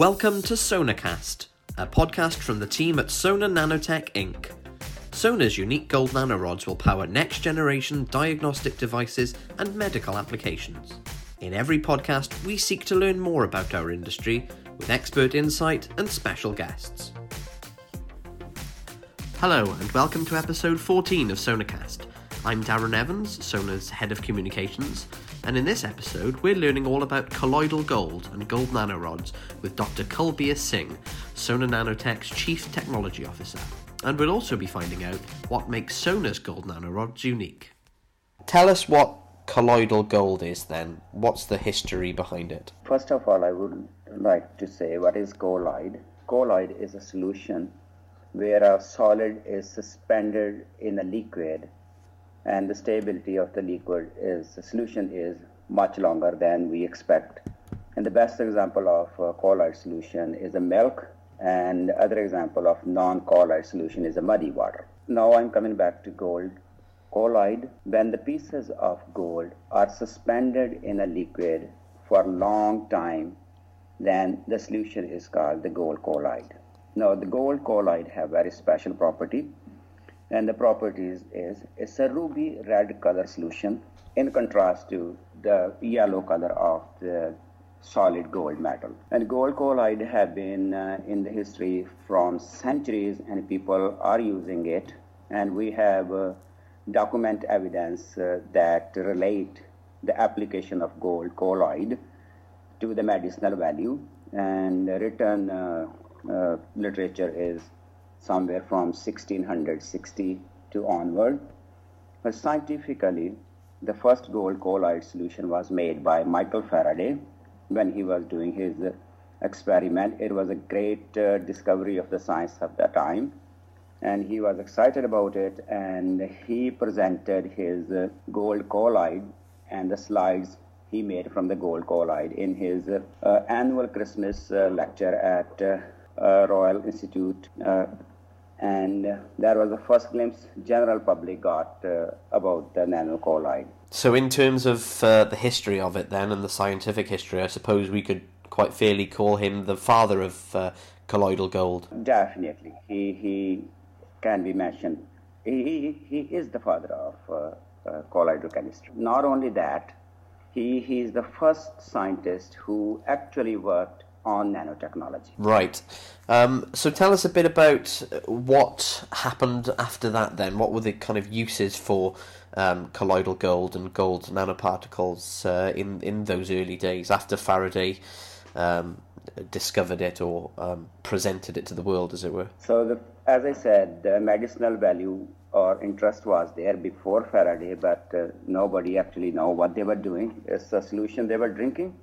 Welcome to Sonacast, a podcast from the team at Sona Nanotech Inc. Sona's unique gold nanorods will power next generation diagnostic devices and medical applications. In every podcast, we seek to learn more about our industry with expert insight and special guests. Hello, and welcome to episode 14 of Sonacast. I'm Darren Evans, Sona's head of communications, and in this episode, we're learning all about colloidal gold and gold nanorods with Dr. Kulbir Singh, Sona Nanotech's Chief Technology Officer. And we'll also be finding out what makes Sona's gold nanorods unique. Tell us what colloidal gold is then. What's the history behind it? First of all, I would like to say what is colloid. Colloid is a solution where a solid is suspended in a liquid and the stability of the liquid is the solution is much longer than we expect. And the best example of a colloid solution is a milk, and other example of non-colloid solution is a muddy water. Now I'm coming back to gold. Colloid, when the pieces of gold are suspended in a liquid for a long time, then the solution is called the gold colloid. Now the gold colloid have very special property and the properties is a ruby red color solution in contrast to the yellow color of the solid gold metal. And gold colloid have been uh, in the history from centuries and people are using it and we have uh, document evidence uh, that relate the application of gold colloid to the medicinal value and written uh, uh, literature is somewhere from 1660 to onward. But scientifically, the first gold colloid solution was made by Michael Faraday when he was doing his experiment. It was a great uh, discovery of the science of the time, and he was excited about it. And he presented his uh, gold colloid and the slides he made from the gold colloid in his uh, annual Christmas uh, lecture at uh, uh, Royal Institute and uh, that was the first glimpse general public got uh, about the nanocolloid. So, in terms of uh, the history of it, then, and the scientific history, I suppose we could quite fairly call him the father of uh, colloidal gold. Definitely, he he can be mentioned. He he, he is the father of uh, uh, colloidal chemistry. Not only that, he he is the first scientist who actually worked on nanotechnology. Right. Um, so tell us a bit about what happened after that then. What were the kind of uses for um, colloidal gold and gold nanoparticles uh, in, in those early days after Faraday um, discovered it or um, presented it to the world, as it were? So, the, as I said, the medicinal value or interest was there before Faraday, but uh, nobody actually know what they were doing. It's a solution they were drinking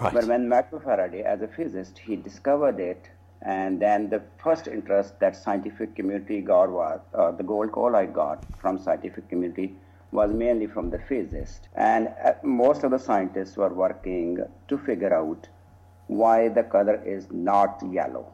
Right. But when Michael Faraday, as a physicist, he discovered it, and then the first interest that scientific community got was, uh, the gold colloid got from scientific community was mainly from the physicist. And uh, most of the scientists were working to figure out why the color is not yellow.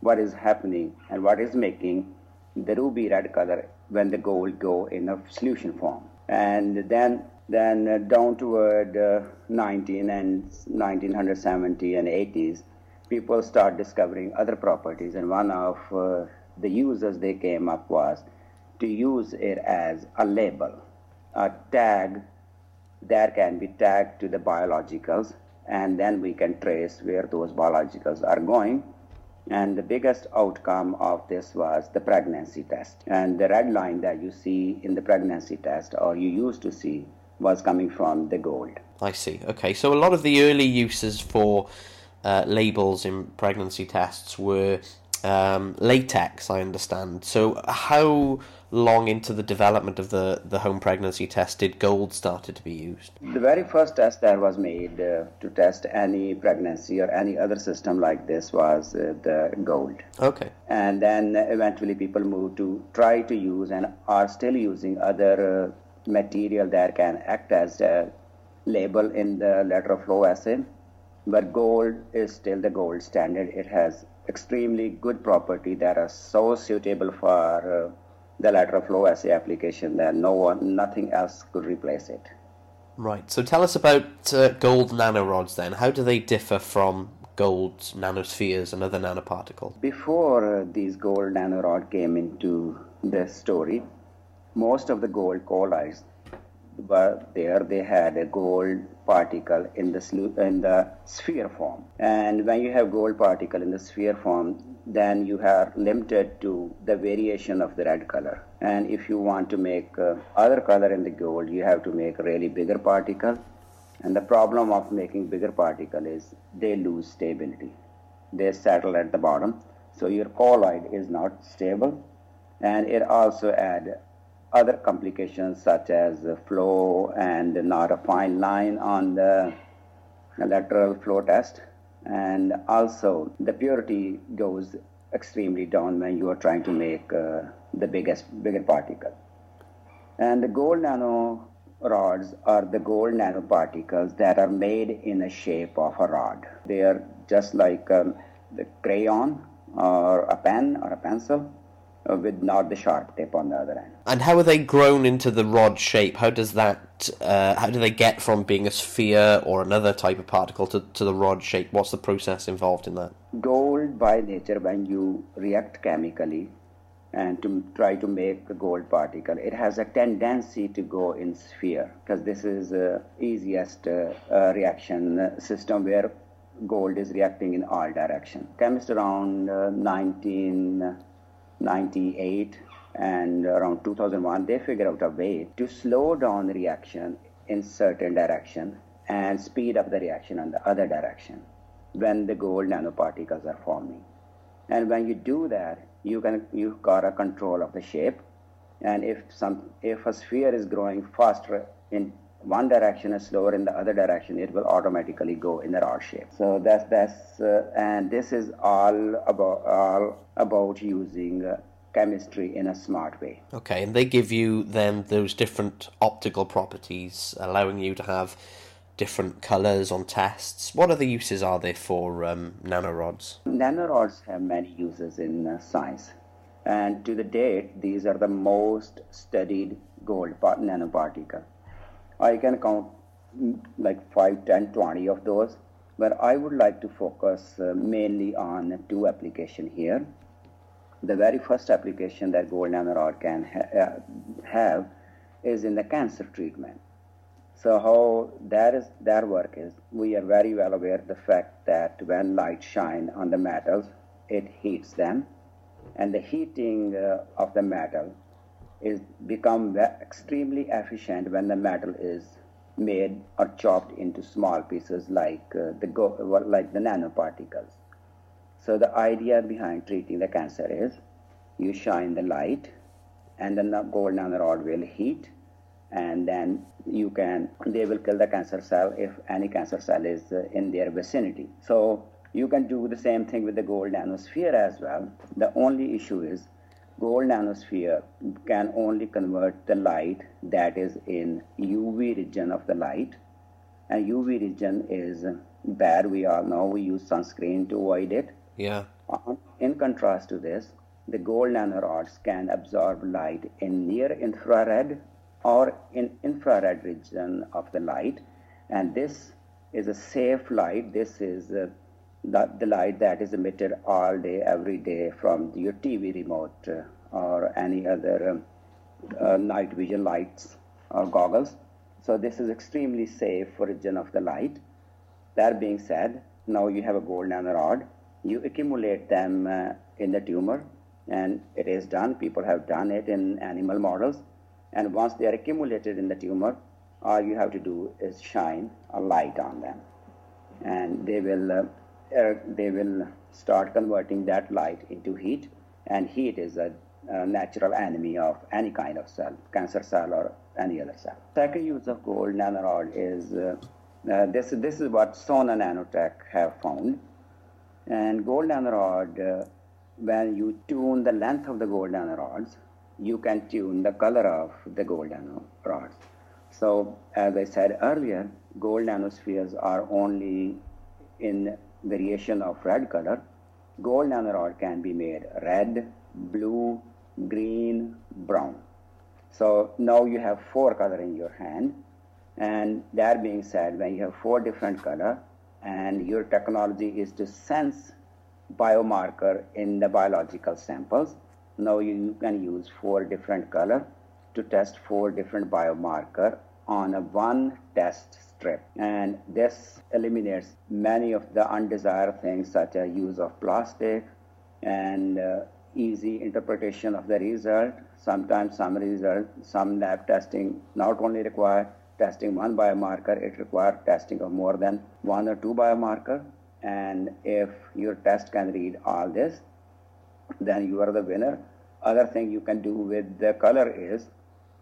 What is happening and what is making the ruby red color when the gold go in a solution form. And then then uh, down toward uh, 19 and 1970 and 80s, people start discovering other properties. And one of uh, the uses they came up was to use it as a label, a tag that can be tagged to the biologicals, and then we can trace where those biologicals are going and the biggest outcome of this was the pregnancy test. And the red line that you see in the pregnancy test, or you used to see, was coming from the gold. I see. Okay, so a lot of the early uses for uh, labels in pregnancy tests were um, latex, I understand. So, how long into the development of the, the home pregnancy test did gold started to be used? The very first test that was made uh, to test any pregnancy or any other system like this was uh, the gold. Okay. And then eventually people moved to try to use and are still using other uh, material that can act as a label in the lateral flow assay. But gold is still the gold standard. It has extremely good property that are so suitable for uh, the lateral flow assay application that no one, nothing else could replace it. Right. So tell us about uh, gold nanorods then. How do they differ from gold nanospheres and other nanoparticles? Before uh, these gold nanorod came into the story, most of the gold colloids were there. They had a gold particle in the in the sphere form, and when you have gold particle in the sphere form, then you are limited to the variation of the red color. And if you want to make uh, other color in the gold, you have to make really bigger particle. And the problem of making bigger particle is they lose stability. They settle at the bottom. So your colloid is not stable. And it also add other complications such as flow and not a fine line on the lateral flow test. And also the purity goes extremely down when you are trying to make uh, the biggest bigger particle. And the gold nano rods are the gold nanoparticles that are made in the shape of a rod. They are just like um, the crayon or a pen or a pencil with not the sharp tip on the other end. And how are they grown into the rod shape? How does that? Uh, how do they get from being a sphere or another type of particle to, to the rod shape? What's the process involved in that? Gold, by nature, when you react chemically and to try to make a gold particle, it has a tendency to go in sphere because this is the easiest uh, uh, reaction system where gold is reacting in all direction. Chemists around uh, 19 98 and around 2001 they figured out a way to slow down the reaction in certain direction and speed up the reaction in the other direction when the gold nanoparticles are forming. And when you do that you can you got a control of the shape. And if some if a sphere is growing faster in one direction is slower in the other direction, it will automatically go in the rod shape. So that's that's uh, and this is all about all about using uh, chemistry in a smart way. Okay, and they give you then those different optical properties, allowing you to have different colors on tests. What other uses are there for um, nanorods? Nanorods have many uses in uh, science. And to the date, these are the most studied gold nanoparticle. I can count mm, like 5, 10, 20 of those, but I would like to focus uh, mainly on two applications here. The very first application that gold nanorod can ha- uh, have is in the cancer treatment. So how that is that work is, we are very well aware the fact that when light shine on the metals, it heats them, and the heating uh, of the metal is become extremely efficient when the metal is made or chopped into small pieces like uh, the go, like the nanoparticles. So the idea behind treating the cancer is you shine the light and then the gold nanorod will heat and then you can they will kill the cancer cell if any cancer cell is uh, in their vicinity. So you can do the same thing with the gold nanosphere as well. The only issue is gold nanosphere can only convert the light that is in UV region of the light. And UV region is bad. We all know we use sunscreen to avoid it. Yeah. Uh, in contrast to this, the gold nanorods can absorb light in near infrared or in infrared region of the light. And this is a safe light. This is uh, the, light that is emitted all day, every day from your TV remote uh, or any other um, uh, night vision lights or goggles. So this is extremely safe for region of the light. That being said, now you have a gold nanorod. You accumulate them uh, in the tumor, and it is done. People have done it in animal models. And once they are accumulated in the tumor, all you have to do is shine a light on them, and they will uh, uh, they will start converting that light into heat, and heat is a, a, natural enemy of any kind of cell, cancer cell or any other cell. Second use of gold nanorod is uh, uh, this. This is what Sona Nanotech have found, and gold nanorod. Uh, when you tune the length of the gold nanorods, you can tune the color of the gold nanorods. So, as I said earlier, gold nanospheres are only in variation of red color, gold nanorod can be made red, blue, green, brown. So now you have four color in your hand. And that being said, when you have four different color and your technology is to sense biomarker in the biological samples. Now you can use four different color to test four different biomarker on a one test strip. And this eliminates many of the undesired things such as use of plastic and uh, easy interpretation of the result. Sometimes some result, some lab testing not only require testing one biomarker, it requires testing of more than one or two biomarker. And if your test can read all this, then you are the winner. Other thing you can do with the color is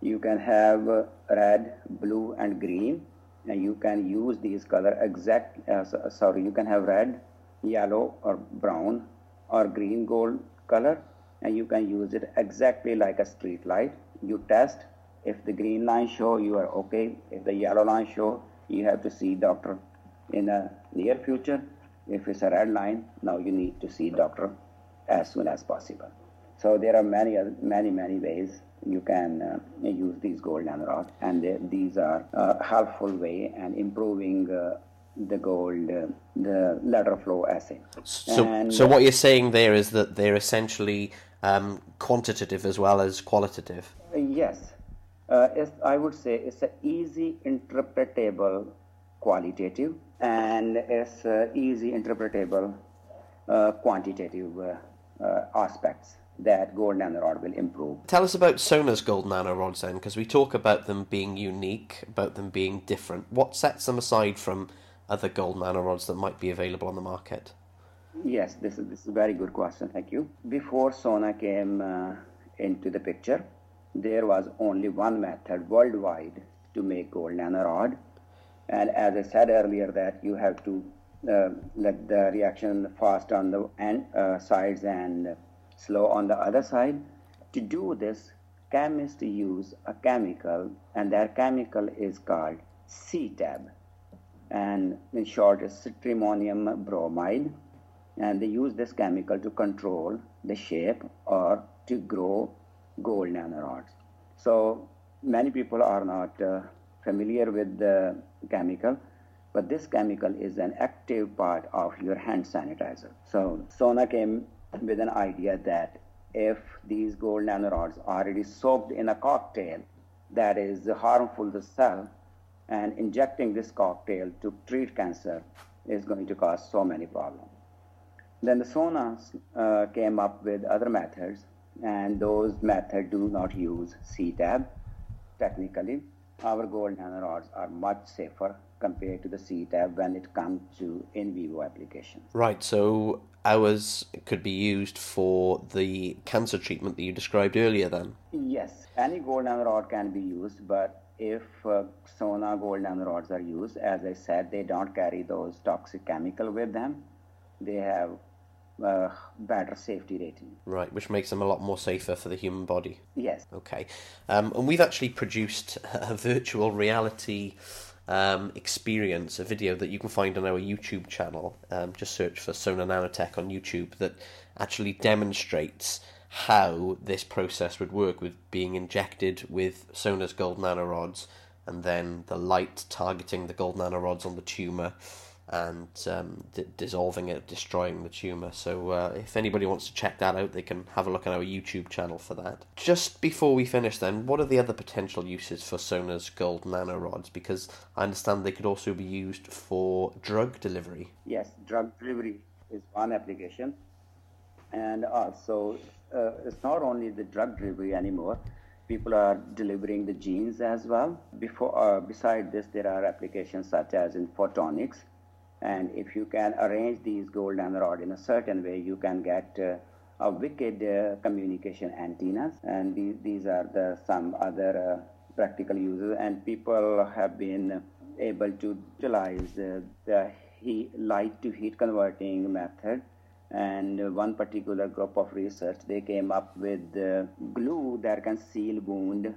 you can have red, blue, and green, and you can use these color exact. Uh, sorry, you can have red, yellow, or brown, or green gold color, and you can use it exactly like a street light. You test. If the green line show you are okay. If the yellow line show you have to see doctor in the near future. If it's a red line, now you need to see doctor as soon as possible. So there are many, many, many ways you can uh, use these gold nanorods, and they, these are a helpful way and improving uh, the gold, uh, the lateral flow assay. So, and, so what you're saying there is that they're essentially um, quantitative as well as qualitative. yes, uh, I would say it's an easy interpretable qualitative, and it's uh, easy interpretable uh, quantitative aspects that gold nanorod will improve. Tell us about Sona's gold nanorods then, because we talk about them being unique, about them being different. What sets them aside from other gold nanorods that might be available on the market? Yes, this is, this is a very good question. Thank you. Before Sona came uh, into the picture, there was only one method worldwide to make gold nanorod. And as I said earlier, that you have to uh, let the reaction fast on the end, uh, sides and slow on the other side. To do this, chemists use a chemical, and that chemical is called CTAB, and in short, is cetrimonium bromide. And they use this chemical to control the shape or to grow gold nanorods. So many people are not uh, familiar with the chemical, but this chemical is an active part of your hand sanitizer. So Sona came with an idea that if these gold nanorods are already soaked in a cocktail that is harmful to cell, and injecting this cocktail to treat cancer is going to cause so many problems. Then the Sonas uh, came up with other methods, and those methods do not use CTAB technically. Our gold nanorods are much safer compared to the CTAB when it comes to in vivo application. Right, so ours could be used for the cancer treatment that you described earlier then? Yes, any gold nanorod can be used, but if uh, Sona gold nanorods are used, as I said, they don't carry those toxic chemical with them. They have uh, better safety rating. Right, which makes them a lot more safer for the human body. Yes. Okay, um, and we've actually produced a virtual reality um, experience, a video that you can find on our YouTube channel. Um, just search for Sona Nanotech on YouTube that actually demonstrates how this process would work with being injected with Sona's gold nanorods and then the light targeting the gold nanorods on the tumour and um, d- dissolving it, destroying the tumor. So uh, if anybody wants to check that out, they can have a look on our YouTube channel for that. Just before we finish, then, what are the other potential uses for Sona's gold nanorods? Because I understand they could also be used for drug delivery. Yes, drug delivery is one application, and also uh, it's not only the drug delivery anymore. People are delivering the genes as well. Before, uh, beside this, there are applications such as in photonics, and if you can arrange these gold nanorod in a certain way, you can get uh, a wicked uh, communication antennas. And these, these are the some other uh, practical uses. And people have been able to utilize uh, the light to heat converting method. And one particular group of research, they came up with uh, glue that can seal wound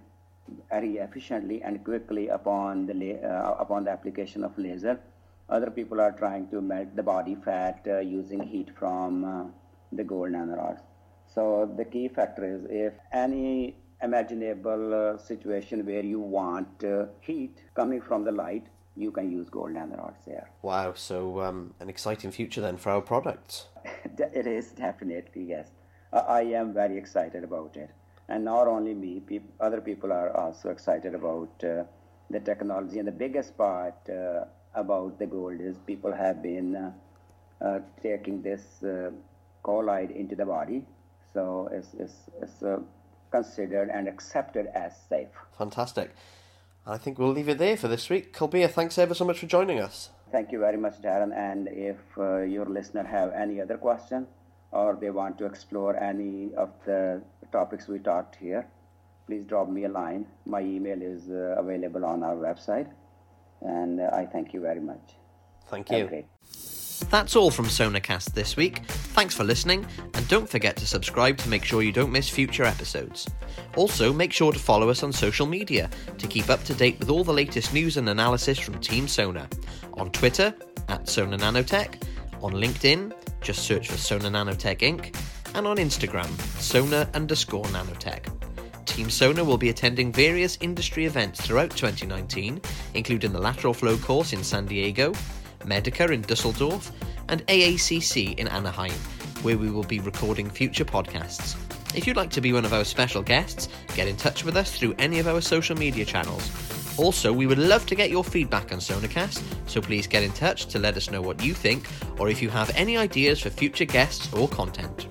very efficiently and quickly upon the uh, upon the application of laser other people are trying to melt the body fat uh, using heat from uh, the gold nanorods. So the key factor is if any imaginable uh, situation where you want uh, heat coming from the light you can use gold nanorods there. Wow, so um, an exciting future then for our products. it is definitely, yes. I am very excited about it. And not only me, other people are also excited about uh, the technology. And the biggest part uh, about the gold is people have been uh, uh taking this uh, colloid into the body. So it's, it's, it's uh, considered and accepted as safe. Fantastic. I think we'll leave it there for this week. Kulbir, thanks ever so much for joining us. Thank you very much, Darren. And if uh, your listener have any other question or they want to explore any of the topics we talked here, please drop me a line. My email is uh, available on our website. And uh, I thank you very much. Thank you. That's all from Sonacast this week. Thanks for listening, and don't forget to subscribe to make sure you don't miss future episodes. Also, make sure to follow us on social media to keep up to date with all the latest news and analysis from Team Sona. On Twitter, at Sona Nanotech, on LinkedIn, just search for Sona Nanotech Inc., and on Instagram, Sona underscore Nanotech. Team Sona will be attending various industry events throughout 2019, including the Lateral Flow course in San Diego, Medica in Dusseldorf, and AACC in Anaheim, where we will be recording future podcasts. If you'd like to be one of our special guests, get in touch with us through any of our social media channels. Also, we would love to get your feedback on Sonacast, so please get in touch to let us know what you think or if you have any ideas for future guests or content.